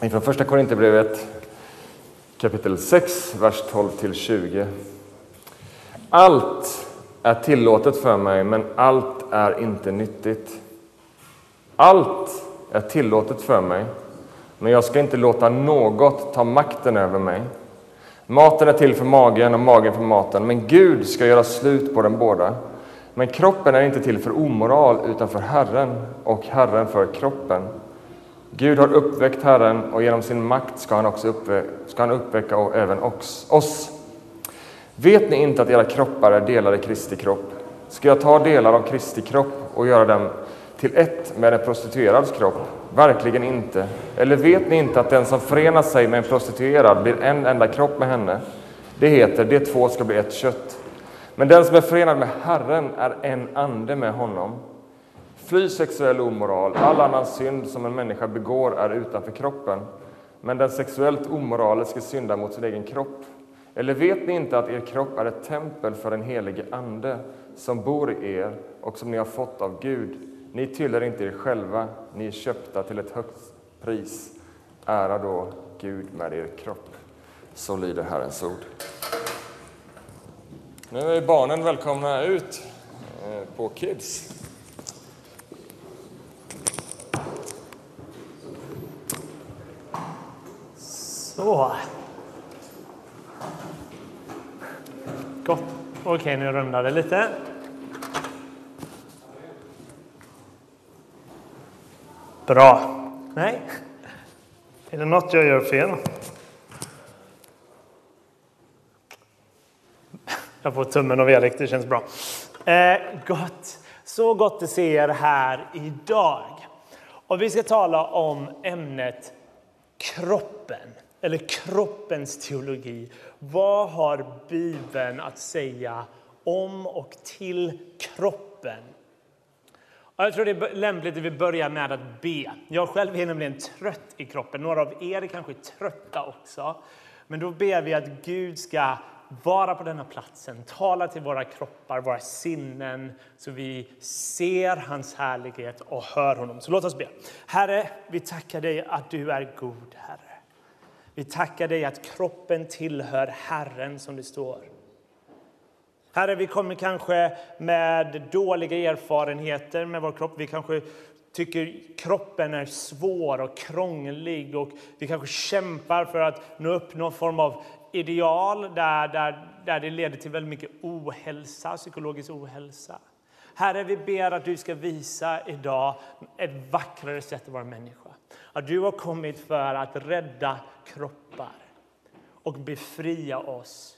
Från första Korinthierbrevet kapitel 6, vers 12-20. Allt är tillåtet för mig, men allt är inte nyttigt. Allt är tillåtet för mig, men jag ska inte låta något ta makten över mig. Maten är till för magen och magen för maten, men Gud ska göra slut på dem båda. Men kroppen är inte till för omoral, utan för Herren, och Herren för kroppen. Gud har uppväckt Herren, och genom sin makt ska han, också uppvä ska han uppväcka även oss. Vet ni inte att era kroppar är delar i Kristi kropp? Ska jag ta delar av Kristi kropp och göra dem till ett med en prostituerads kropp? Verkligen inte. Eller vet ni inte att den som förenar sig med en prostituerad blir en enda kropp med henne? Det heter, de två ska bli ett kött. Men den som är förenad med Herren är en ande med honom. Fly sexuell omoral. All annan synd som en människa begår är utanför kroppen. Men den sexuellt omoraliske syndar mot sin egen kropp. Eller vet ni inte att er kropp är ett tempel för den helige Ande som bor i er och som ni har fått av Gud? Ni tillhör inte er själva, ni är köpta till ett högt pris. Ära då Gud med er kropp. Så lyder Herrens ord. Nu är barnen välkomna ut eh, på Kids. Så. Gott. Okej, okay, nu rundar det lite. Bra. Nej. Är det något jag gör fel? Jag får tummen av Erik, det känns bra. Eh, gott. Så gott att se er här idag. Och vi ska tala om ämnet kroppen, eller kroppens teologi. Vad har Bibeln att säga om och till kroppen? Jag tror det är lämpligt att vi börjar med att be. Jag själv är nämligen trött i kroppen. Några av er är kanske trötta också. Men då ber vi att Gud ska vara på denna platsen, tala till våra kroppar, våra sinnen så vi ser hans härlighet och hör honom. Så låt oss be. Herre, vi tackar dig att du är god, Herre. Vi tackar dig att kroppen tillhör Herren, som det står. Herre, vi kommer kanske med dåliga erfarenheter med vår kropp. Vi kanske tycker kroppen är svår och krånglig och vi kanske kämpar för att nå upp någon form av ideal där, där, där det leder till väldigt mycket ohälsa, psykologisk ohälsa. Herre, vi ber att du ska visa idag ett vackrare sätt att vara människa. Att du har kommit för att rädda kroppar och befria oss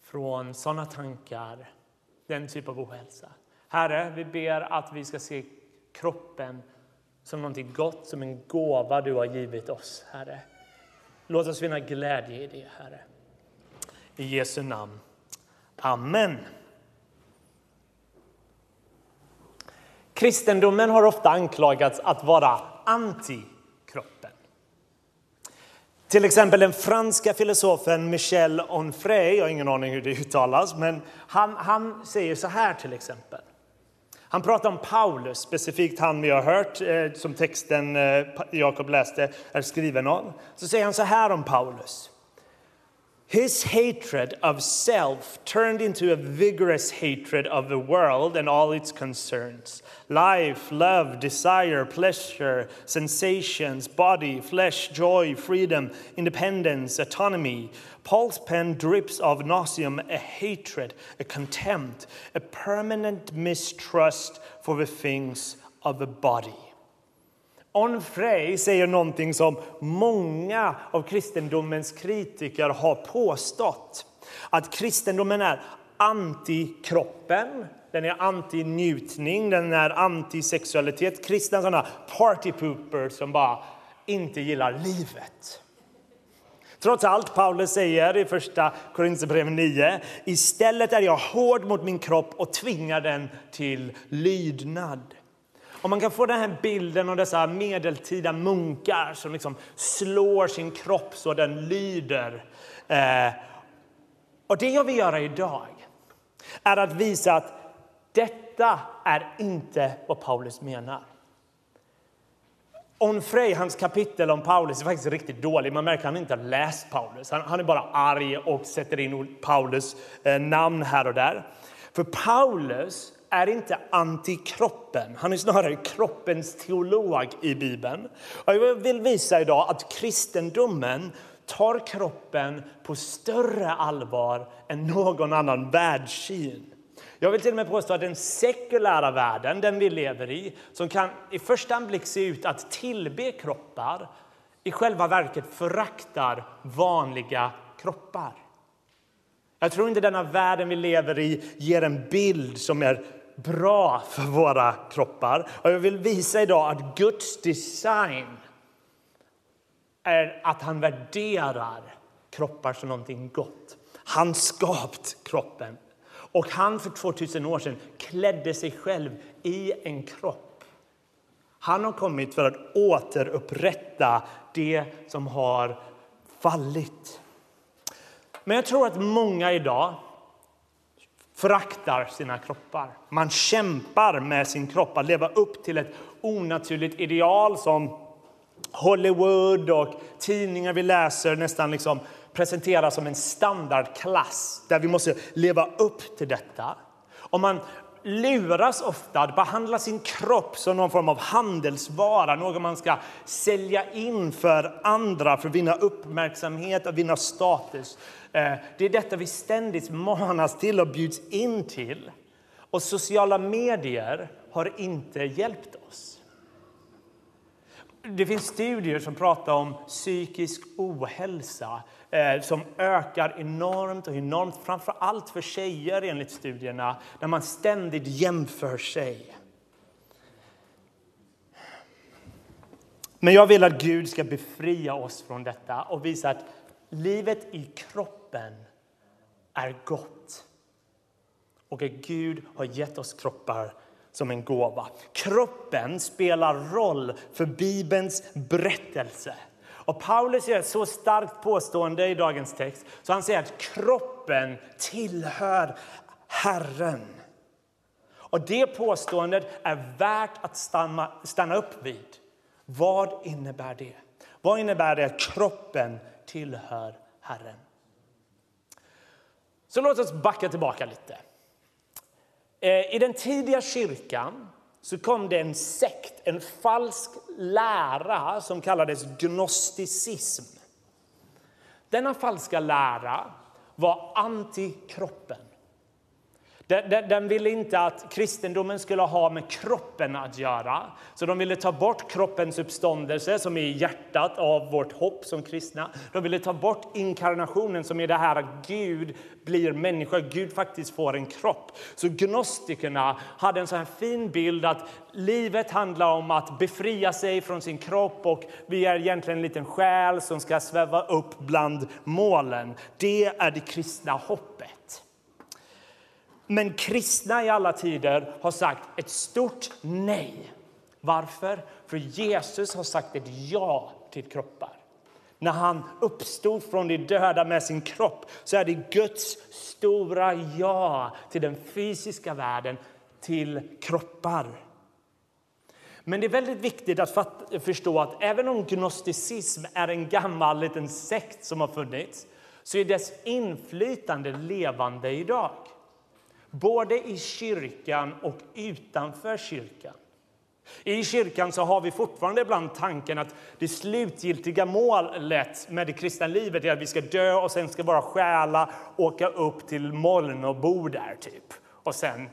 från sådana tankar, den typ av ohälsa. Herre, vi ber att vi ska se kroppen som något gott, som en gåva du har givit oss, Herre. Låt oss finna glädje i det, Herre. I Jesu namn. Amen. Kristendomen har ofta anklagats att vara antikroppen. Till exempel den franska filosofen Michel Onfray, jag har ingen aning hur det uttalas, men han, han säger så här till exempel. Han pratar om Paulus, specifikt han vi har hört, eh, som texten eh, Jakob läste är skriven av. Så säger han så här om Paulus. His hatred of self turned into a vigorous hatred of the world and all its concerns life, love, desire, pleasure, sensations, body, flesh, joy, freedom, independence, autonomy. Paul's pen drips of nauseum, a hatred, a contempt, a permanent mistrust for the things of the body. Onfray säger någonting som många av kristendomens kritiker har påstått. Att kristendomen är antikroppen, den är anti-njutning, den är antisexualitet. Kristna sådana partypooper som bara inte gillar livet. Trots allt, Paulus säger i första Korinthierbrevet 9, istället är jag hård mot min kropp och tvingar den till lydnad. Om man kan få den här bilden av dessa medeltida munkar som liksom slår sin kropp så den lyder. Eh, och det jag vill göra idag är att visa att detta är inte vad Paulus menar. Onfray, hans kapitel om Paulus, är faktiskt riktigt dålig. Man märker att han inte har läst Paulus. Han, han är bara arg och sätter in Paulus eh, namn här och där. För Paulus är inte antikroppen. Han är snarare kroppens teolog i Bibeln. Och jag vill visa idag att kristendomen tar kroppen på större allvar än någon annan världssyn. Jag vill till och med påstå att den sekulära världen, den vi lever i, som kan i första anblick se ut att tillbe kroppar, i själva verket föraktar vanliga kroppar. Jag tror inte denna världen vi lever i ger en bild som är bra för våra kroppar. Och jag vill visa idag att Guds design är att han värderar kroppar som någonting gott. Han skapt kroppen. Och han för 2000 år sedan klädde sig själv i en kropp. Han har kommit för att återupprätta det som har fallit. Men jag tror att många idag föraktar sina kroppar. Man kämpar med sin kropp att leva upp till ett onaturligt ideal som Hollywood och tidningar vi läser nästan liksom presenteras som en standardklass där vi måste leva upp till detta. Och man luras ofta att behandla sin kropp som någon form av handelsvara, något man ska sälja in för andra för att vinna uppmärksamhet och vinna status. Eh, det är detta vi ständigt manas till och bjuds in till. Och sociala medier har inte hjälpt oss. Det finns studier som pratar om psykisk ohälsa eh, som ökar enormt och enormt, framför allt för tjejer enligt studierna, där man ständigt jämför sig. Men jag vill att Gud ska befria oss från detta och visa att livet i kroppen är gott. Och att Gud har gett oss kroppar som en gåva. Kroppen spelar roll för Bibelns berättelse. Och Paulus gör ett så starkt påstående i dagens text så han säger att kroppen tillhör Herren. Och det påståendet är värt att stanna, stanna upp vid. Vad innebär det? Vad innebär det att kroppen tillhör Herren? Så låt oss backa tillbaka lite. Eh, I den tidiga kyrkan så kom det en sekt, en falsk lära som kallades gnosticism. Denna falska lära var antikroppen. Den ville inte att kristendomen skulle ha med kroppen att göra. Så de ville ta bort kroppens uppståndelse, som är hjärtat av vårt hopp som kristna. De ville ta bort inkarnationen, som är det här att Gud blir människa, Gud faktiskt får en kropp. Så gnostikerna hade en sån här fin bild att livet handlar om att befria sig från sin kropp och vi är egentligen en liten själ som ska sväva upp bland målen. Det är det kristna hoppet. Men kristna i alla tider har sagt ett stort nej. Varför? För Jesus har sagt ett ja till kroppar. När han uppstod från de döda med sin kropp så är det Guds stora ja till den fysiska världen, till kroppar. Men det är väldigt viktigt att förstå att även om gnosticism är en gammal liten sekt som har funnits så är dess inflytande levande idag både i kyrkan och utanför kyrkan. I kyrkan så har vi fortfarande ibland tanken att det slutgiltiga målet med det kristna livet är att vi ska dö och sen ska våra själar åka upp till moln och bo där, typ. Och sen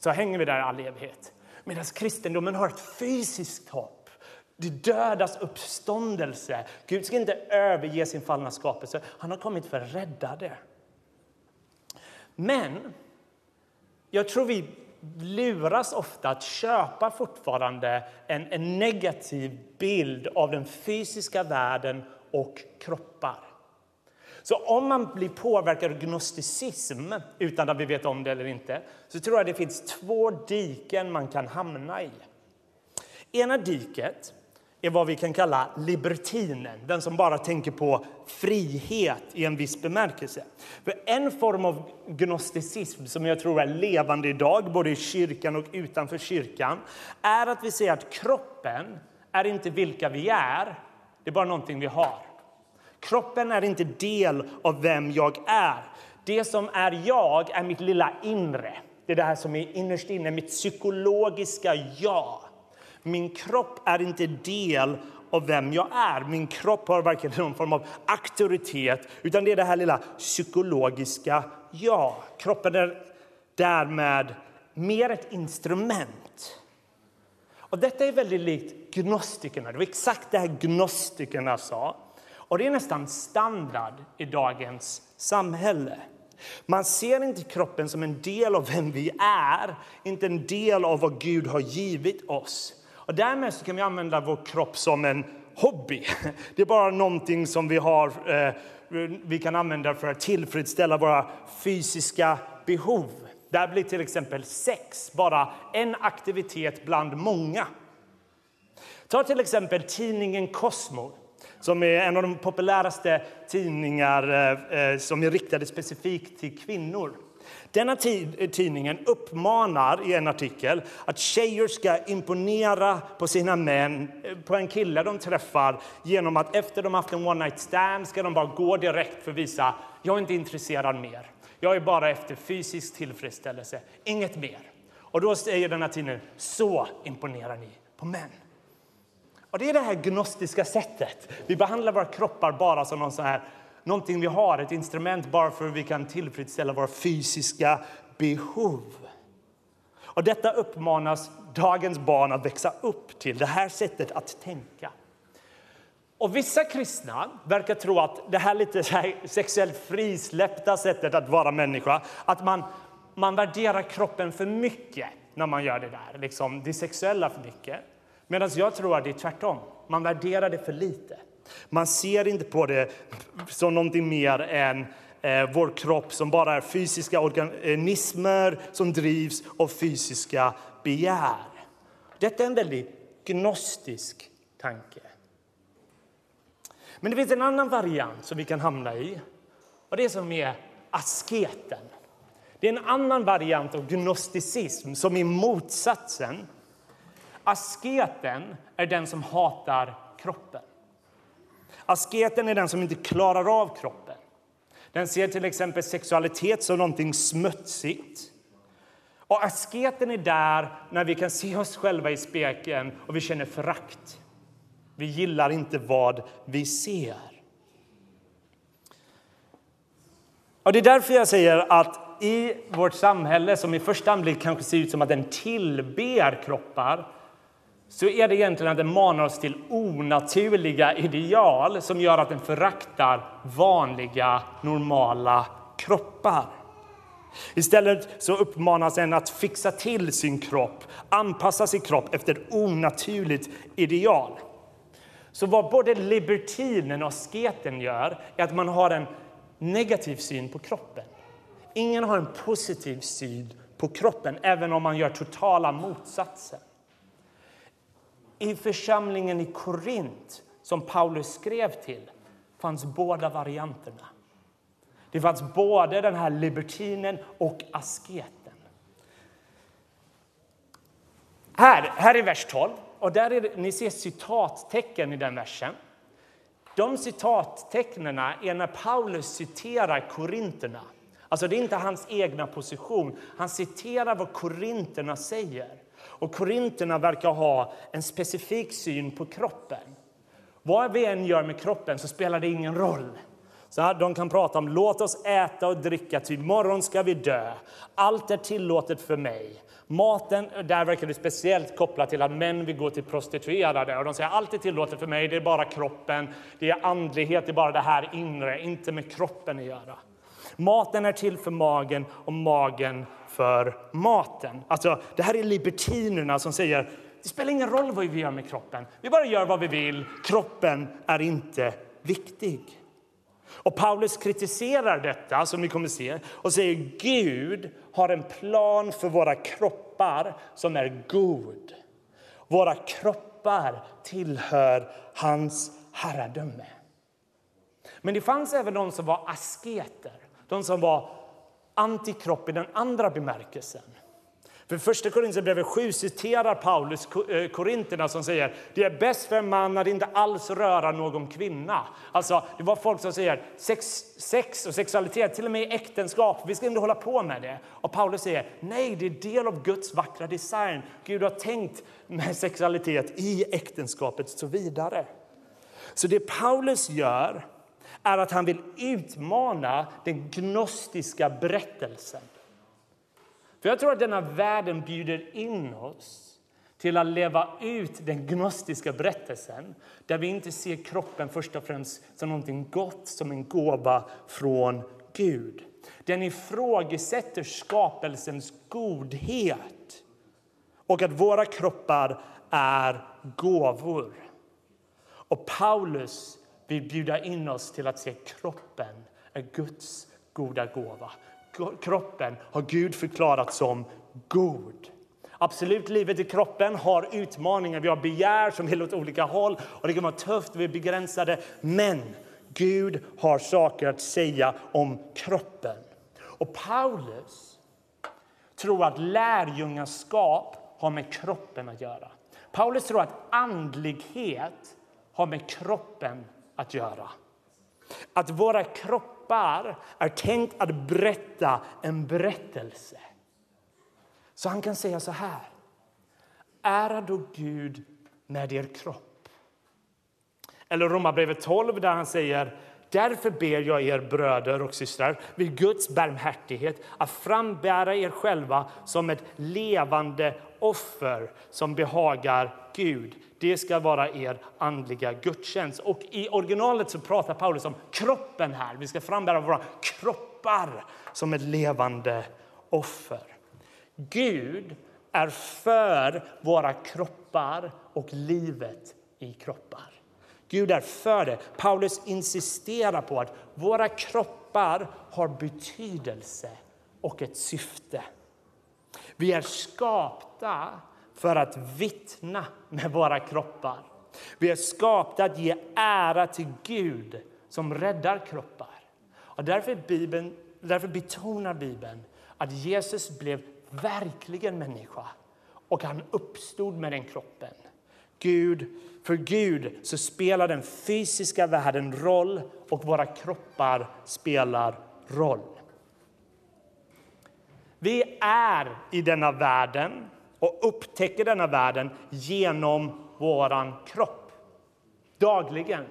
så hänger vi där i all evighet. Medan kristendomen har ett fysiskt hopp. Det dödas uppståndelse. Gud ska inte överge sin fallna skapelse. Han har kommit för att rädda det. Men jag tror vi luras ofta att köpa fortfarande en, en negativ bild av den fysiska världen och kroppar. Så om man blir påverkad av gnosticism utan att vi vet om det eller inte så tror jag det finns två diken man kan hamna i. Ena diket är vad vi kan kalla libertinen, den som bara tänker på frihet i en viss bemärkelse. För en form av gnosticism som jag tror är levande idag, både i kyrkan och utanför kyrkan, är att vi säger att kroppen är inte vilka vi är, det är bara någonting vi har. Kroppen är inte del av vem jag är. Det som är jag är mitt lilla inre. Det är det här som är innerst inne, mitt psykologiska jag. Min kropp är inte del av vem jag är. Min kropp har varken någon form av auktoritet utan det är det här lilla psykologiska jag. Kroppen är därmed mer ett instrument. Och detta är väldigt likt gnostikerna. Det var exakt det här gnostikerna sa. Och det är nästan standard i dagens samhälle. Man ser inte kroppen som en del av vem vi är, inte en del av vad Gud har givit oss. Och därmed så kan vi använda vår kropp som en hobby. Det är bara någonting som vi, har, eh, vi kan använda för att tillfredsställa våra fysiska behov. Där blir till exempel sex bara en aktivitet bland många. Ta till exempel tidningen Cosmo som är en av de populäraste tidningar eh, eh som är riktade specifikt till kvinnor. Denna tidningen uppmanar i en artikel att tjejer ska imponera på sina män, eh, på en kille de träffar genom att efter de haft en one night stand ska de bara gå direkt för att visa jag är inte intresserad mer. Jag är bara efter fysisk tillfredsställelse, inget mer. Och då säger denna tidningen, så imponerar ni på män. Och det är det här gnostiska sättet. Vi behandlar våra kroppar bara som någon sån här, någonting vi har, ett instrument bara för att vi kan tillfredsställa våra fysiska behov. Och detta uppmanas dagens barn att växa upp till, det här sättet att tänka. Och vissa kristna verkar tro att det här lite sexuellt frisläppta sättet att vara människa, att man, man värderar kroppen för mycket när man gör det där, liksom det sexuella för mycket. Medan jag tror att det är tvärtom. Man värderar det för lite. Man ser inte på det som någonting mer än eh, vår kropp som bara är fysiska organismer som drivs av fysiska begär. Detta är en väldigt gnostisk tanke. Men det finns en annan variant som vi kan hamna i, och det som är asketen. Det är en annan variant av gnosticism som är motsatsen Asketen är den som hatar kroppen. Asketen är den som inte klarar av kroppen. Den ser till exempel sexualitet som någonting smutsigt. Och asketen är där när vi kan se oss själva i spegeln och vi känner förakt. Vi gillar inte vad vi ser. Och Det är därför jag säger att i vårt samhälle som i första anblick kanske ser ut som att den tillber kroppar så är det egentligen att den manar oss till onaturliga ideal som gör att den föraktar vanliga, normala kroppar. Istället så uppmanas en att fixa till sin kropp, anpassa sin kropp efter ett onaturligt ideal. Så vad både libertinen och sketen gör är att man har en negativ syn på kroppen. Ingen har en positiv syn på kroppen, även om man gör totala motsatsen. I församlingen i Korint, som Paulus skrev till, fanns båda varianterna. Det fanns både den här libertinen och asketen. Här, här är vers 12. Och där är det, ni ser citattecken i den versen. De citattecknen är när Paulus citerar korinterna. Alltså det är inte hans egna position. Han citerar vad korinterna säger. Och korinterna verkar ha en specifik syn på kroppen. Vad vi än gör med kroppen så spelar det ingen roll. Så här, de kan prata om låt oss äta och dricka, ty morgon ska vi dö. Allt är tillåtet för mig. Maten, där verkar det speciellt kopplat till att män vill gå till prostituerade. Och de säger allt är tillåtet för mig, det är bara kroppen, det är andlighet, det är bara det här inre, inte med kroppen att göra. Maten är till för magen och magen för maten. Alltså, det här är libertinerna som säger det spelar ingen roll vad vi gör med kroppen. Vi bara gör vad vi vill. Kroppen är inte viktig. Och Paulus kritiserar detta, som ni kommer se, och säger Gud har en plan för våra kroppar som är god. Våra kroppar tillhör hans herradöme. Men det fanns även de som var asketer, de som var antikropp i den andra bemärkelsen. För första Korinthierbrevet 7 citerar Paulus eh, Korinterna som säger det är bäst för en man att inte alls röra någon kvinna. Alltså, det var folk som säger sex, sex och sexualitet, till och med äktenskap, vi ska inte hålla på med det. Och Paulus säger nej, det är del av Guds vackra design. Gud har tänkt med sexualitet i äktenskapet och så vidare. Så det Paulus gör är att han vill utmana den gnostiska berättelsen. För jag tror att denna världen bjuder in oss till att leva ut den gnostiska berättelsen där vi inte ser kroppen först och främst som någonting gott, som en gåva från Gud. Den ifrågasätter skapelsens godhet och att våra kroppar är gåvor. Och Paulus vill bjuda in oss till att se kroppen är Guds goda gåva kroppen har Gud förklarat som god. Absolut, livet i kroppen har utmaningar. Vi har begär som vill åt olika håll och det kan vara tufft, vi är begränsade. Men Gud har saker att säga om kroppen. Och Paulus tror att lärjungaskap har med kroppen att göra. Paulus tror att andlighet har med kroppen att göra. Att våra kroppar är tänkt att berätta en berättelse. Så han kan säga så här. Ära då Gud med er kropp. Eller Romarbrevet 12 där han säger Därför ber jag er bröder och systrar vid Guds barmhärtighet att frambära er själva som ett levande offer som behagar Gud. Det ska vara er andliga gudstjänst. Och I originalet så pratar Paulus om kroppen här. Vi ska frambära våra kroppar som ett levande offer. Gud är för våra kroppar och livet i kroppar. Gud är för det. Paulus insisterar på att våra kroppar har betydelse och ett syfte. Vi är skapta för att vittna med våra kroppar. Vi är skapta att ge ära till Gud som räddar kroppar. Och därför, Bibeln, därför betonar Bibeln att Jesus blev verkligen människa och han uppstod med den kroppen. Gud, för Gud så spelar den fysiska världen roll och våra kroppar spelar roll. Vi är i denna världen och upptäcker denna världen genom våran kropp. Dagligen.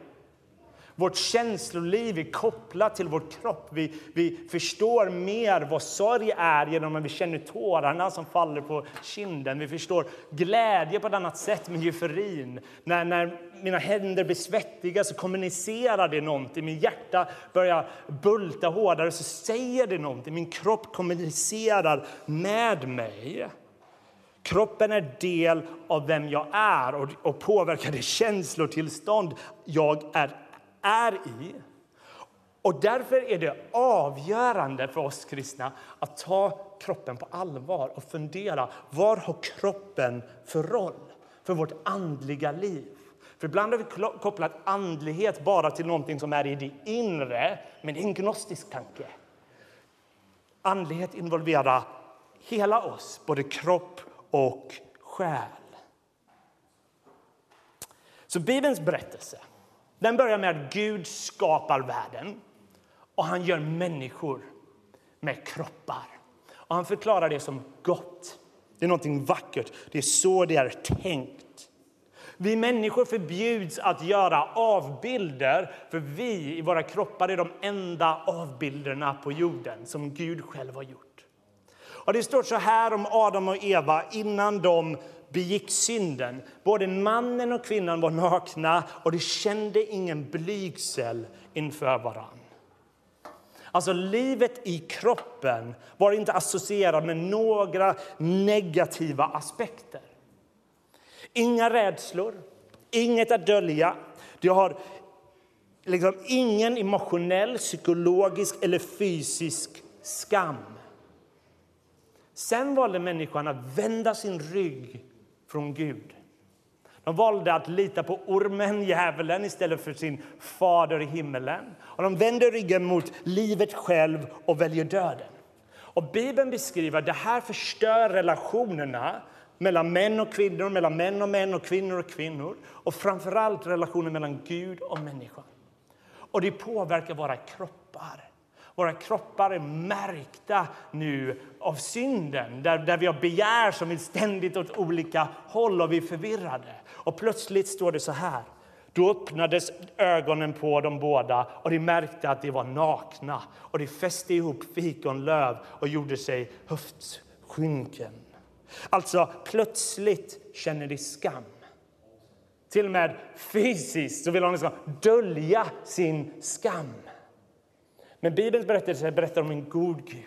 Vårt känsloliv är kopplat till vår kropp. Vi, vi förstår mer vad sorg är genom att vi känner tårarna som faller på kinden. Vi förstår glädje på ett annat sätt med euforin. När, när mina händer blir svettiga så kommunicerar det någonting. Min hjärta börjar bulta hårdare så säger det någonting. Min kropp kommunicerar med mig. Kroppen är del av vem jag är och, och påverkar det känslotillstånd jag är är i. Och därför är det avgörande för oss kristna att ta kroppen på allvar och fundera vad har kroppen för roll för vårt andliga liv. För ibland har vi kopplat andlighet bara till någonting som är i det inre, men det är en gnostisk tanke. Andlighet involverar hela oss, både kropp och själ. Så Bibelns berättelse den börjar med att Gud skapar världen och han gör människor med kroppar. Och han förklarar det som gott. Det är någonting vackert. Det är så det är tänkt. Vi människor förbjuds att göra avbilder för vi i våra kroppar är de enda avbilderna på jorden som Gud själv har gjort. Och Det står så här om Adam och Eva innan de begick synden. Både mannen och kvinnan var nakna och de kände ingen blygsel inför varann. Alltså livet i kroppen var inte associerat med några negativa aspekter. Inga rädslor, inget att dölja. Du har liksom ingen emotionell, psykologisk eller fysisk skam. Sen valde människan att vända sin rygg från Gud. De valde att lita på ormen, djävulen, istället för sin fader i himmelen. Och de vände ryggen mot livet själv och väljer döden. Och Bibeln beskriver att det här förstör relationerna mellan män och kvinnor, mellan män och män och kvinnor och kvinnor och framförallt relationen mellan Gud och människan. Och det påverkar våra kroppar. Våra kroppar är märkta nu av synden, där, där vi har begär som vill ständigt åt olika håll och vi är förvirrade. Och plötsligt står det så här. Då öppnades ögonen på dem båda och de märkte att de var nakna och de fäste ihop fikonlöv och gjorde sig höftskynken. Alltså, plötsligt känner de skam. Till och med fysiskt så vill de liksom dölja sin skam. Men Bibelns berättelse berättar om en god Gud.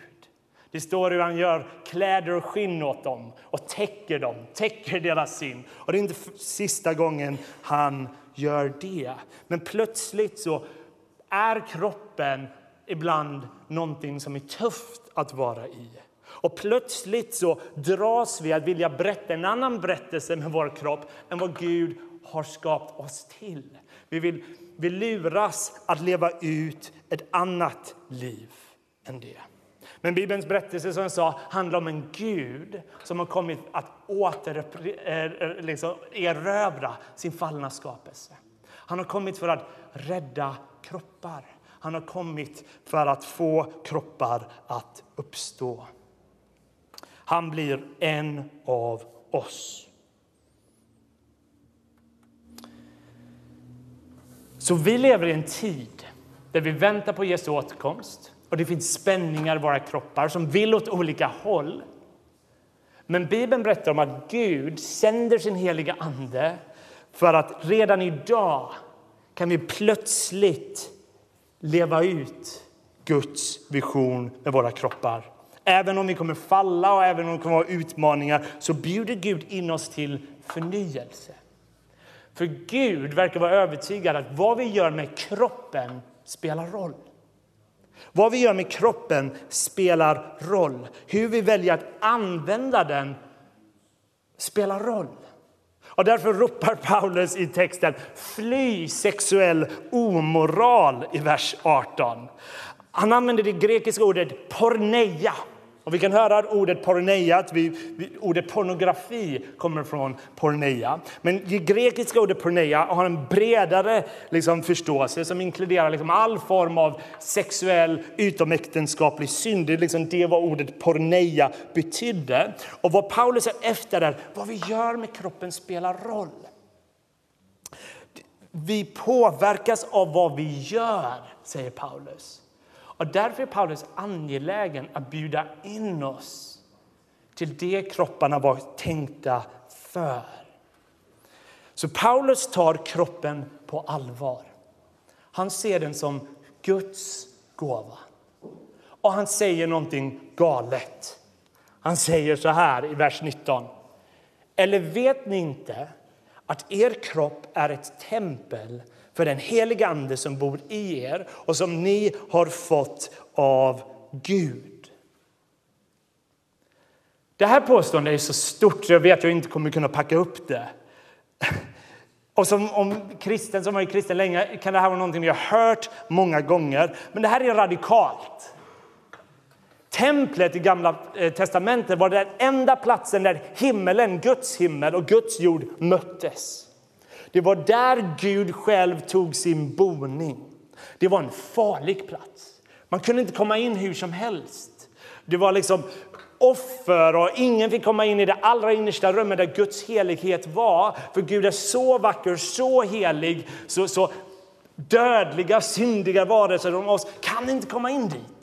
Det står hur han gör kläder och skinn åt dem och täcker dem, täcker deras synd. Och det är inte sista gången han gör det. Men plötsligt så är kroppen ibland någonting som är tufft att vara i. Och plötsligt så dras vi att vilja berätta en annan berättelse med vår kropp än vad Gud har skapat oss till. Vi, vill, vi luras att leva ut ett annat liv än det. Men Bibelns berättelse som jag sa handlar om en Gud som har kommit att återerövra liksom, sin fallna skapelse. Han har kommit för att rädda kroppar. Han har kommit för att få kroppar att uppstå. Han blir en av oss. Så vi lever i en tid där vi väntar på Jesu återkomst och det finns spänningar i våra kroppar som vill åt olika håll. Men Bibeln berättar om att Gud sänder sin heliga Ande för att redan idag kan vi plötsligt leva ut Guds vision med våra kroppar. Även om vi kommer falla och även om det kommer vara utmaningar så bjuder Gud in oss till förnyelse. För Gud verkar vara övertygad att vad vi gör med kroppen spelar roll. Vad vi gör med kroppen spelar roll. Hur vi väljer att använda den spelar roll. Och därför ropar Paulus i texten fly sexuell omoral i vers 18. Han använder det grekiska ordet porneia och vi kan höra ordet porneia, att vi, ordet pornografi kommer från porneia. Men det grekiska ordet porneia har en bredare liksom, förståelse som inkluderar liksom, all form av sexuell utomäktenskaplig synd. Det är liksom det vad ordet porneia betydde. Och vad Paulus är efter är vad vi gör med kroppen spelar roll. Vi påverkas av vad vi gör, säger Paulus. Och därför är Paulus angelägen att bjuda in oss till det kropparna var tänkta för. Så Paulus tar kroppen på allvar. Han ser den som Guds gåva. Och han säger någonting galet. Han säger så här i vers 19. Eller vet ni inte att er kropp är ett tempel för den heliga Ande som bor i er och som ni har fått av Gud. Det här påståendet är så stort så jag vet att jag inte kommer kunna packa upp det. Och som om kristen som varit kristen länge kan det här vara någonting har hört många gånger. Men det här är radikalt. Templet i Gamla eh, testamentet var den enda platsen där himmelen, Guds himmel och Guds jord möttes. Det var där Gud själv tog sin boning. Det var en farlig plats. Man kunde inte komma in hur som helst. Det var liksom offer och ingen fick komma in i det allra innersta rummet där Guds helighet var. För Gud är så vacker, så helig, så, så dödliga, syndiga varelser som oss kan inte komma in dit.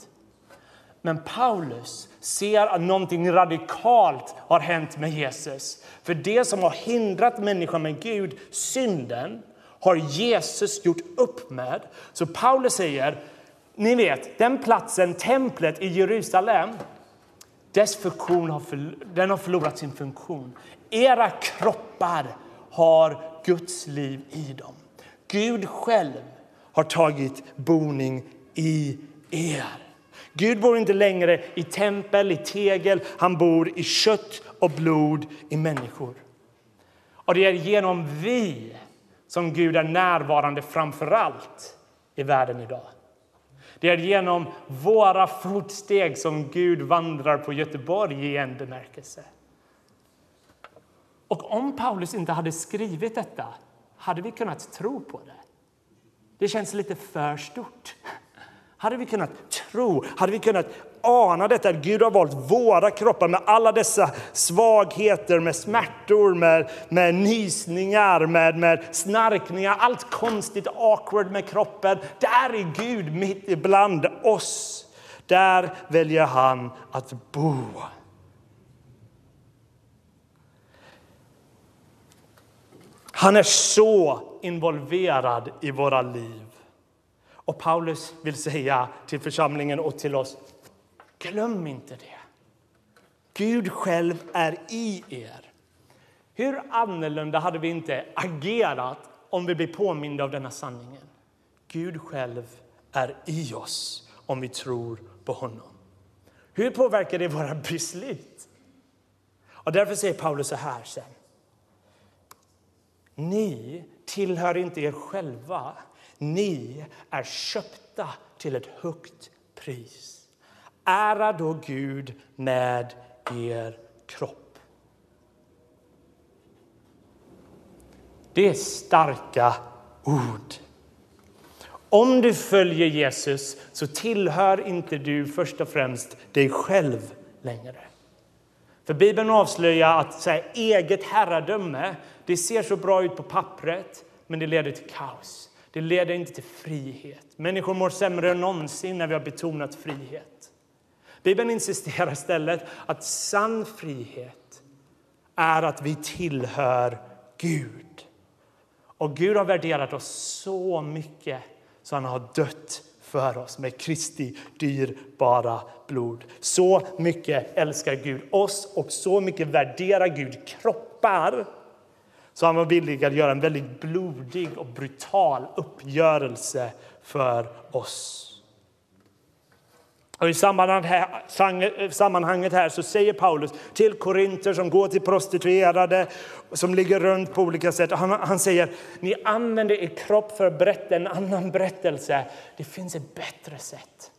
Men Paulus ser att någonting radikalt har hänt med Jesus. För det som har hindrat människan med Gud, synden, har Jesus gjort upp med. Så Paulus säger, ni vet, den platsen, templet i Jerusalem, dess funktion har, den har förlorat sin funktion. Era kroppar har Guds liv i dem. Gud själv har tagit boning i er. Gud bor inte längre i tempel, i tegel. Han bor i kött och blod, i människor. Och det är genom vi som Gud är närvarande framför allt i världen idag. Det är genom våra fotsteg som Gud vandrar på Göteborg i en bemärkelse. Och om Paulus inte hade skrivit detta hade vi kunnat tro på det. Det känns lite för stort. Hade vi kunnat tro, hade vi kunnat ana detta, att Gud har valt våra kroppar med alla dessa svagheter, med smärtor, med, med nysningar, med, med snarkningar, allt konstigt awkward med kroppen. Där är Gud mitt ibland oss. Där väljer han att bo. Han är så involverad i våra liv. Och Paulus vill säga till församlingen och till oss, glöm inte det. Gud själv är i er. Hur annorlunda hade vi inte agerat om vi blir påminda av denna sanningen? Gud själv är i oss om vi tror på honom. Hur påverkar det våra beslut? Och därför säger Paulus så här sen. Ni tillhör inte er själva. Ni är köpta till ett högt pris. Ära då Gud med er kropp. Det är starka ord. Om du följer Jesus så tillhör inte du först och främst dig själv längre. För Bibeln avslöjar att så här, eget herradöme det ser så bra ut på pappret, men det leder till kaos. Det leder inte till frihet. Människor mår sämre än någonsin när vi har betonat frihet. Bibeln insisterar istället att sann frihet är att vi tillhör Gud. Och Gud har värderat oss så mycket så han har dött för oss med Kristi dyrbara blod. Så mycket älskar Gud oss och så mycket värderar Gud kroppar så han var villig att göra en väldigt blodig och brutal uppgörelse för oss. Och I sammanhanget här så säger Paulus till korinter som går till prostituerade, som ligger runt på olika sätt. Han, han säger, ni använder er kropp för att berätta en annan berättelse. Det finns ett bättre sätt.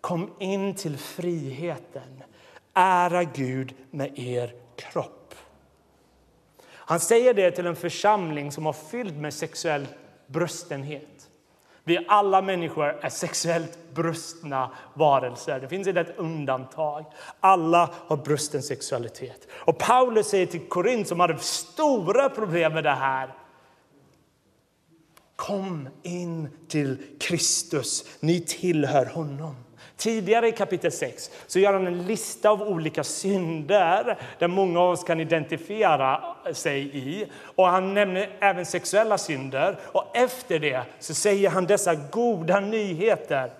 Kom in till friheten. Ära Gud med er kropp. Han säger det till en församling som har fylld med sexuell bröstenhet. Vi alla människor är sexuellt brustna varelser. Det finns inte ett undantag. Alla har brusten sexualitet. Och Paulus säger till Korint som hade stora problem med det här. Kom in till Kristus. Ni tillhör honom. Tidigare i kapitel 6 så gör han en lista av olika synder där många av oss kan identifiera sig i. Och Han nämner även sexuella synder. Och Efter det så säger han dessa goda nyheter.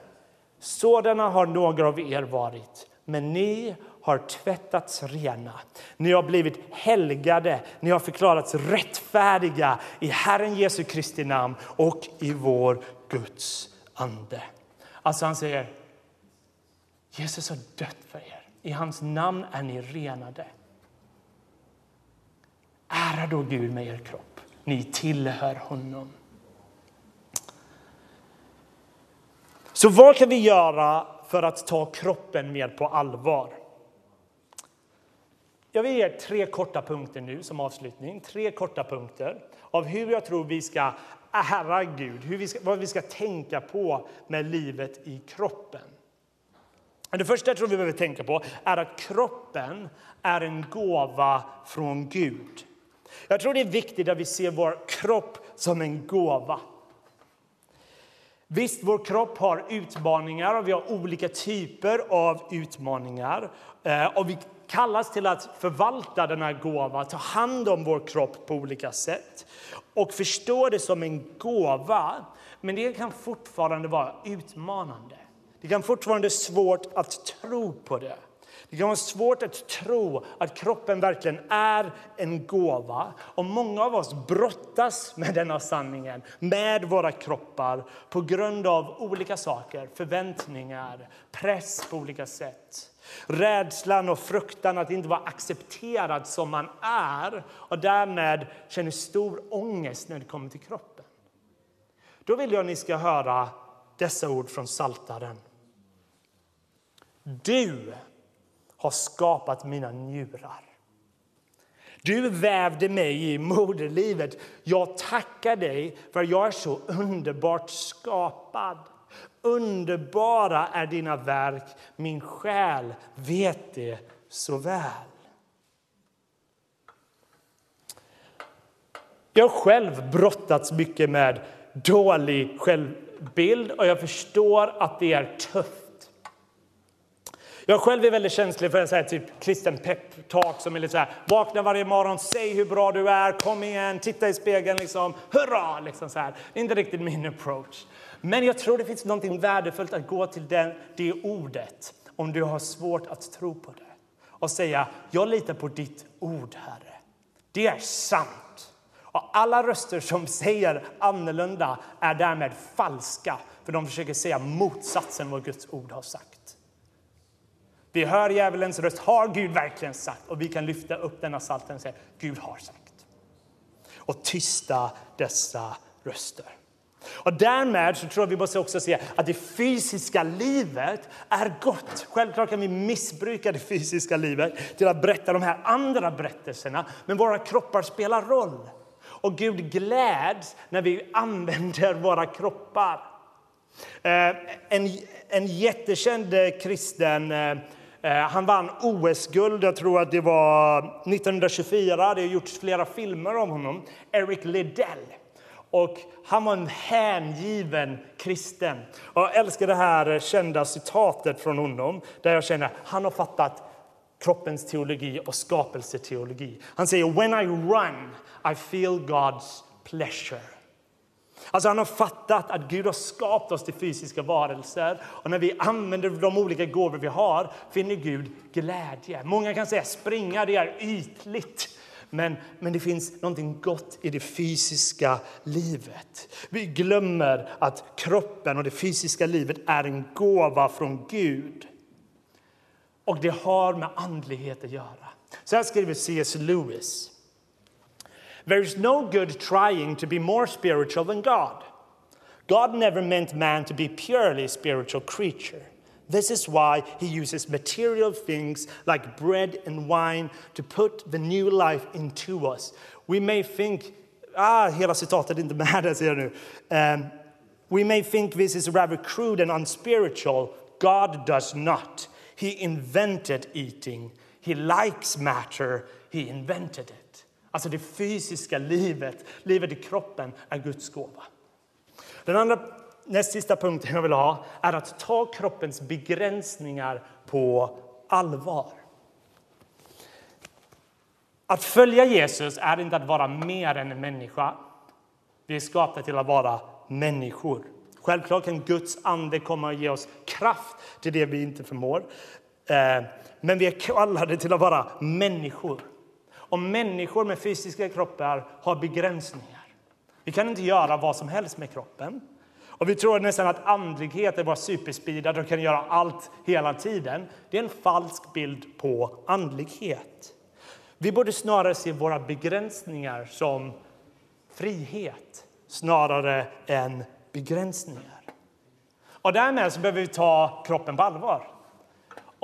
Sådana har några av er varit, men ni har tvättats rena. Ni har blivit helgade, ni har förklarats rättfärdiga i Herren Jesu Kristi namn och i vår Guds ande. Alltså han säger Jesus har dött för er. I hans namn är ni renade. Ära då Gud med er kropp. Ni tillhör honom. Så vad kan vi göra för att ta kroppen mer på allvar? Jag vill ge tre korta punkter nu som avslutning. Tre korta punkter av hur jag tror vi ska ära Gud, hur vi ska, vad vi ska tänka på med livet i kroppen. Det första jag tror vi behöver tänka på är att kroppen är en gåva från Gud. Jag tror det är viktigt att vi ser vår kropp som en gåva. Visst, vår kropp har utmaningar och vi har olika typer av utmaningar. Eh, och vi kallas till att förvalta denna gåva, ta hand om vår kropp på olika sätt och förstå det som en gåva. Men det kan fortfarande vara utmanande. Det kan fortfarande vara svårt att tro på det. Det kan vara svårt att tro att kroppen verkligen är en gåva. Och många av oss brottas med denna sanningen, med våra kroppar på grund av olika saker. Förväntningar, press på olika sätt. Rädslan och fruktan att inte vara accepterad som man är och därmed känner stor ångest när det kommer till kroppen. Då vill jag att ni ska höra dessa ord från Saltaren. Du har skapat mina njurar. Du vävde mig i moderlivet. Jag tackar dig för att jag är så underbart skapad. Underbara är dina verk, min själ vet det så väl. Jag har själv brottats mycket med dålig självbild och jag förstår att det är tufft. Jag själv är väldigt känslig för en sån här typ kristen peptalk som är lite så här, vakna varje morgon, säg hur bra du är, kom igen, titta i spegeln, liksom, hurra! Liksom så här. Det är inte riktigt min approach. Men jag tror det finns något värdefullt att gå till den, det ordet om du har svårt att tro på det och säga, jag litar på ditt ord, Herre. Det är sant. Och alla röster som säger annorlunda är därmed falska, för de försöker säga motsatsen vad Guds ord har sagt. Vi hör djävulens röst. Har Gud verkligen sagt? Och vi kan lyfta upp denna salten och säga Gud har sagt. Och tysta dessa röster. Och därmed så tror jag vi måste också se att det fysiska livet är gott. Självklart kan vi missbruka det fysiska livet till att berätta de här andra berättelserna, men våra kroppar spelar roll. Och Gud gläds när vi använder våra kroppar. Eh, en, en jättekänd kristen eh, Eh, han vann OS-guld, jag tror att det var 1924. Det har gjorts flera filmer om honom. Eric Liddell. Och han var en hängiven kristen. Och jag älskar det här kända citatet från honom där jag känner att han har fattat kroppens teologi och skapelseteologi. Han säger “When I run I feel God's pleasure”. Alltså han har fattat att Gud har skapat oss till fysiska varelser. Och när vi använder de olika gåvor vi har finner Gud glädje. Många kan säga springa, det är ytligt. Men, men det finns något gott i det fysiska livet. Vi glömmer att kroppen och det fysiska livet är en gåva från Gud. Och det har med andlighet att göra. Så här skriver C.S. Lewis. There is no good trying to be more spiritual than God. God never meant man to be purely a spiritual creature. This is why he uses material things like bread and wine to put the new life into us. We may think, ah, hela citatet är inte med där ser nu. Um, we may think this is rather crude and unspiritual. God does not. He invented eating. He likes matter. He invented it. Alltså det fysiska livet, livet i kroppen, är Guds gåva. Den andra, näst sista punkten jag vill ha är att ta kroppens begränsningar på allvar. Att följa Jesus är inte att vara mer än en människa. Vi är skapade till att vara människor. Självklart kan Guds ande komma och ge oss kraft till det vi inte förmår. Eh, men vi är kallade till att vara människor och människor med fysiska kroppar har begränsningar. Vi kan inte göra vad som helst med kroppen. Och vi tror nästan att andlighet är bara superspeedad och kan göra allt hela tiden. Det är en falsk bild på andlighet. Vi borde snarare se våra begränsningar som frihet snarare än begränsningar. Och därmed så behöver vi ta kroppen på allvar.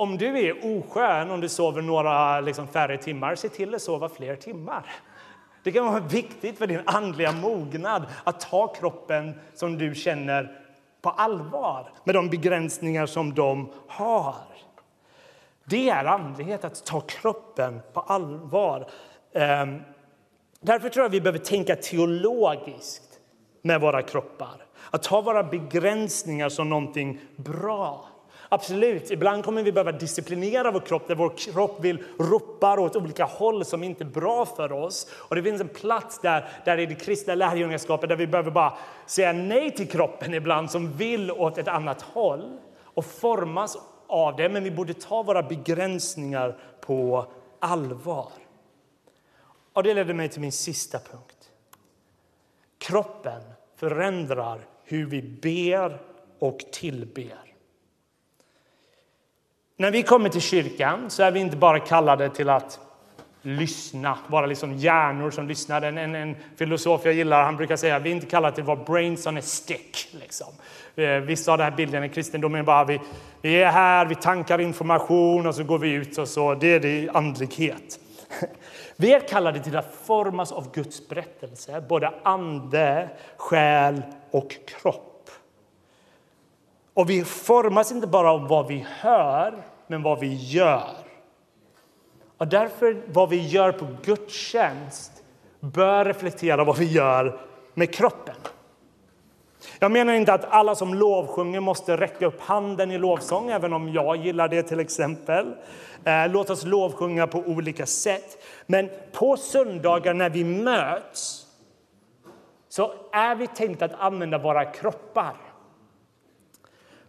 Om du är oskön om du sover några liksom, färre timmar, se till att sova fler timmar. Det kan vara viktigt för din andliga mognad att ta kroppen som du känner på allvar med de begränsningar som de har. Det är andlighet, att ta kroppen på allvar. Ehm, därför tror jag vi behöver tänka teologiskt med våra kroppar. Att ta våra begränsningar som någonting bra. Absolut, ibland kommer vi behöva disciplinera vår kropp där vår kropp vill ropa åt olika håll som inte är bra för oss. Och det finns en plats där, där i det kristna lärjungaskapet där vi behöver bara säga nej till kroppen ibland som vill åt ett annat håll och formas av det. Men vi borde ta våra begränsningar på allvar. Och det leder mig till min sista punkt. Kroppen förändrar hur vi ber och tillber. När vi kommer till kyrkan så är vi inte bara kallade till att lyssna, vara liksom hjärnor som lyssnar. En, en, en filosof jag gillar han brukar säga att vi är inte kallade till att vara brains on a stick. Liksom. Eh, vissa av den här bilden i kristendomen bara vi, vi är här, vi tankar information och så går vi ut och så. Det är det andlighet. Vi är kallade till att formas av Guds berättelse, både ande, själ och kropp. Och vi formas inte bara av vad vi hör, men vad vi gör. Och därför, vad vi gör på gudstjänst bör reflektera vad vi gör med kroppen. Jag menar inte att alla som lovsjunger måste räcka upp handen i lovsång, även om jag gillar det till exempel. Eh, låt oss lovsjunga på olika sätt. Men på söndagar när vi möts så är vi tänkta att använda våra kroppar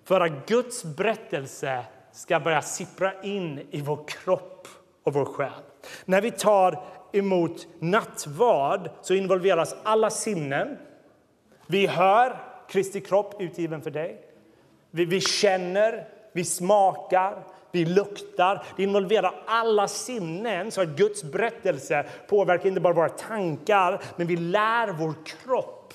för att Guds berättelse ska börja sippra in i vår kropp och vår själ. När vi tar emot nattvard så involveras alla sinnen. Vi hör Kristi kropp utgiven för dig. Vi, vi känner, vi smakar, vi luktar. Det involverar alla sinnen så att Guds berättelse påverkar inte bara våra tankar men vi lär vår kropp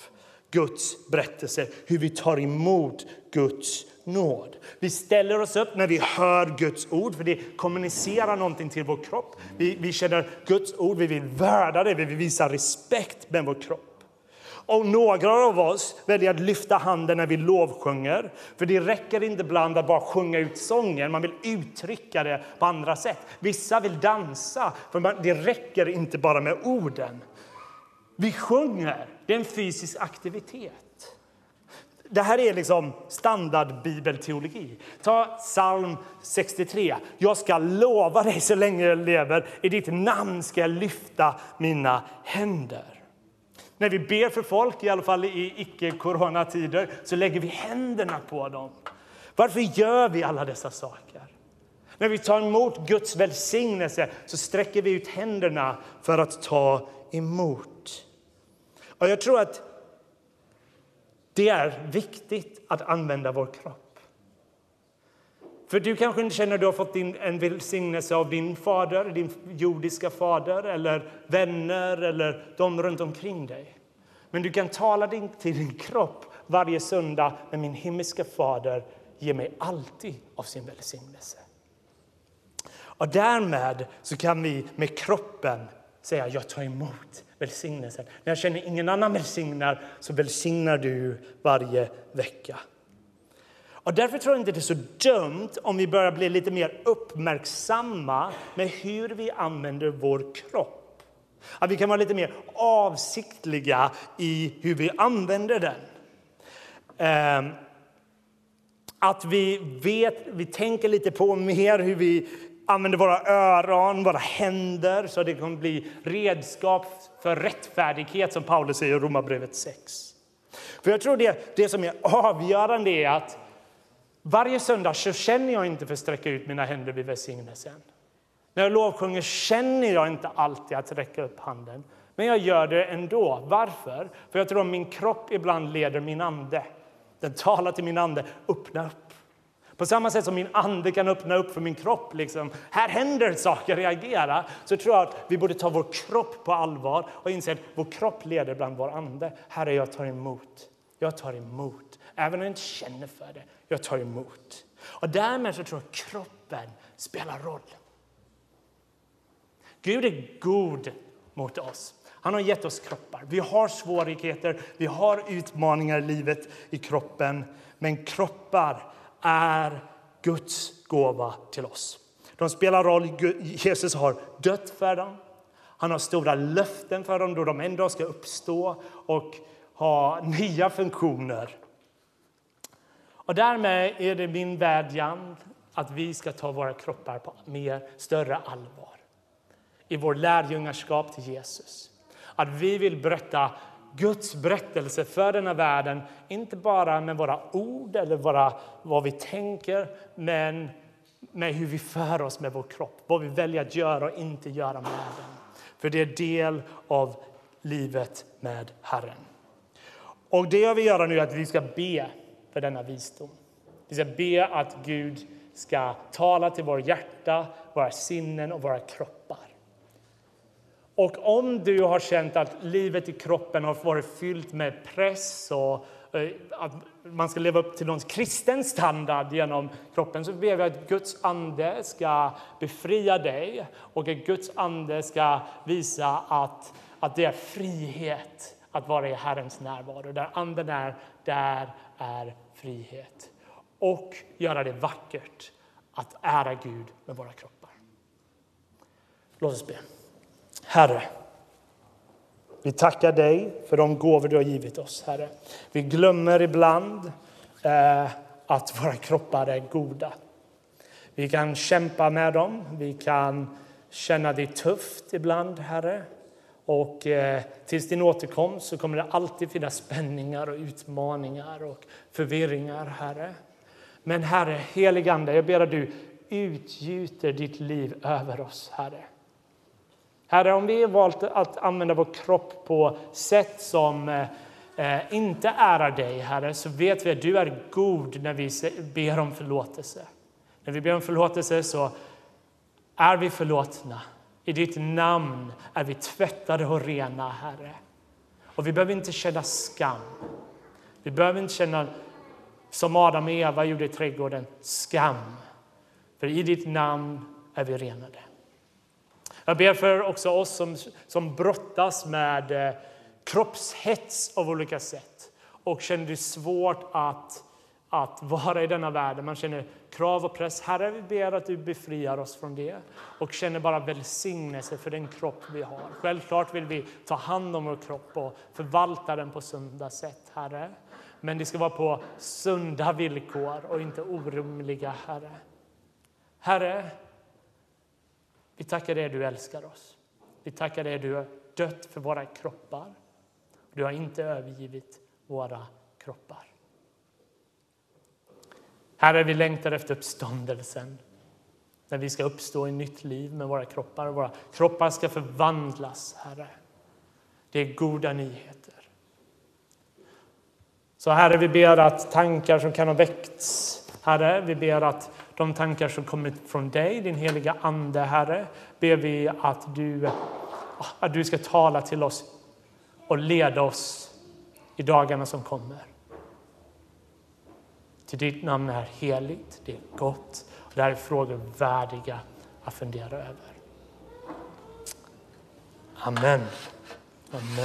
Guds berättelse, hur vi tar emot Guds nåd. Vi ställer oss upp när vi hör Guds ord, för det kommunicerar någonting till vår kropp. Vi, vi känner Guds ord, vi vill värda det, vi vill visa respekt med vår kropp. Och några av oss väljer att lyfta handen när vi lovsjunger. För det räcker inte ibland att bara sjunga ut sången, man vill uttrycka det på andra sätt. Vissa vill dansa, för det räcker inte bara med orden. Vi sjunger, det är en fysisk aktivitet. Det här är liksom standardbibelteologi. Ta psalm 63. Jag ska lova dig så länge jag lever. I ditt namn ska jag lyfta mina händer. När vi ber för folk, i alla fall i icke-coronatider, så lägger vi händerna på dem. Varför gör vi alla dessa saker? När vi tar emot Guds välsignelse så sträcker vi ut händerna för att ta emot. Och jag tror att det är viktigt att använda vår kropp. För du kanske inte känner att du har fått din, en välsignelse av din fader, din jordiska fader eller vänner eller de runt omkring dig. Men du kan tala din, till din kropp varje söndag, men min himmelska fader ger mig alltid av sin välsignelse. Och därmed så kan vi med kroppen säga jag tar emot välsignelsen. När jag känner ingen annan välsignar så välsignar du varje vecka. Och därför tror jag inte det är så dumt om vi börjar bli lite mer uppmärksamma med hur vi använder vår kropp. Att vi kan vara lite mer avsiktliga i hur vi använder den. Ehm, att vi vet, vi tänker lite på mer hur vi använder våra öron, våra händer så det kan bli redskap för rättfärdighet som Paulus säger i Romarbrevet 6. För jag tror det, det som är avgörande är att varje söndag så känner jag inte för att sträcka ut mina händer vid välsignelsen. När jag lovsjunger känner jag inte alltid att räcka upp handen. Men jag gör det ändå. Varför? För jag tror att min kropp ibland leder min ande. Den talar till min ande. Öppna upp. På samma sätt som min ande kan öppna upp för min kropp, liksom, här händer saker, reagera, så tror jag att vi borde ta vår kropp på allvar och inse att vår kropp leder bland vår ande. Herre, jag tar emot. Jag tar emot. Även om jag inte känner för det, jag tar emot. Och därmed så tror jag att kroppen spelar roll. Gud är god mot oss. Han har gett oss kroppar. Vi har svårigheter, vi har utmaningar i livet i kroppen. Men kroppar är Guds gåva till oss. De spelar roll. Jesus har dött för dem. Han har stora löften för dem då de en dag ska uppstå och ha nya funktioner. Och därmed är det min vädjan att vi ska ta våra kroppar på mer större allvar i vår lärjungaskap till Jesus. Att vi vill berätta Guds berättelse för denna världen, inte bara med våra ord eller våra, vad vi tänker, men med hur vi för oss med vår kropp, vad vi väljer att göra och inte göra med den. För det är del av livet med Herren. Och det jag vill göra nu är att vi ska be för denna visdom. Vi ska be att Gud ska tala till våra hjärta, våra sinnen och våra kroppar. Och om du har känt att livet i kroppen har varit fyllt med press och eh, att man ska leva upp till någon kristen standard genom kroppen så ber vi att Guds ande ska befria dig och att Guds ande ska visa att, att det är frihet att vara i Herrens närvaro. Där anden är, där är frihet. Och göra det vackert att ära Gud med våra kroppar. Låt oss be. Herre, vi tackar dig för de gåvor du har givit oss, Herre. Vi glömmer ibland eh, att våra kroppar är goda. Vi kan kämpa med dem, vi kan känna det tufft ibland, Herre. Och eh, tills din återkomst så kommer det alltid finnas spänningar och utmaningar och förvirringar, Herre. Men Herre, heligande, jag ber att du utgjuter ditt liv över oss, Herre. Herre, om vi har valt att använda vår kropp på sätt som eh, inte ärar dig, Herre, så vet vi att du är god när vi ber om förlåtelse. När vi ber om förlåtelse så är vi förlåtna. I ditt namn är vi tvättade och rena, Herre. Och vi behöver inte känna skam. Vi behöver inte känna, som Adam och Eva gjorde i trädgården, skam. För i ditt namn är vi renade. Jag ber för också oss som, som brottas med eh, kroppshets av olika sätt och känner det svårt att, att vara i denna världen. Man känner krav och press. Herre, vi ber att du befriar oss från det och känner bara välsignelse för den kropp vi har. Självklart vill vi ta hand om vår kropp och förvalta den på sunda sätt, Herre. Men det ska vara på sunda villkor och inte orimliga, Herre. Herre, vi tackar dig att du älskar oss. Vi tackar dig att du har dött för våra kroppar. Du har inte övergivit våra kroppar. Herre, vi längtar efter uppståndelsen. När vi ska uppstå i nytt liv med våra kroppar. Våra kroppar ska förvandlas, Herre. Det är goda nyheter. Så Herre, vi ber att tankar som kan ha väckts, Herre, vi ber att de tankar som kommit från dig, din heliga Ande, Herre, ber vi att du, att du ska tala till oss och leda oss i dagarna som kommer. Till ditt namn är heligt, det är gott och det här är frågor värdiga att fundera över. Amen. Amen.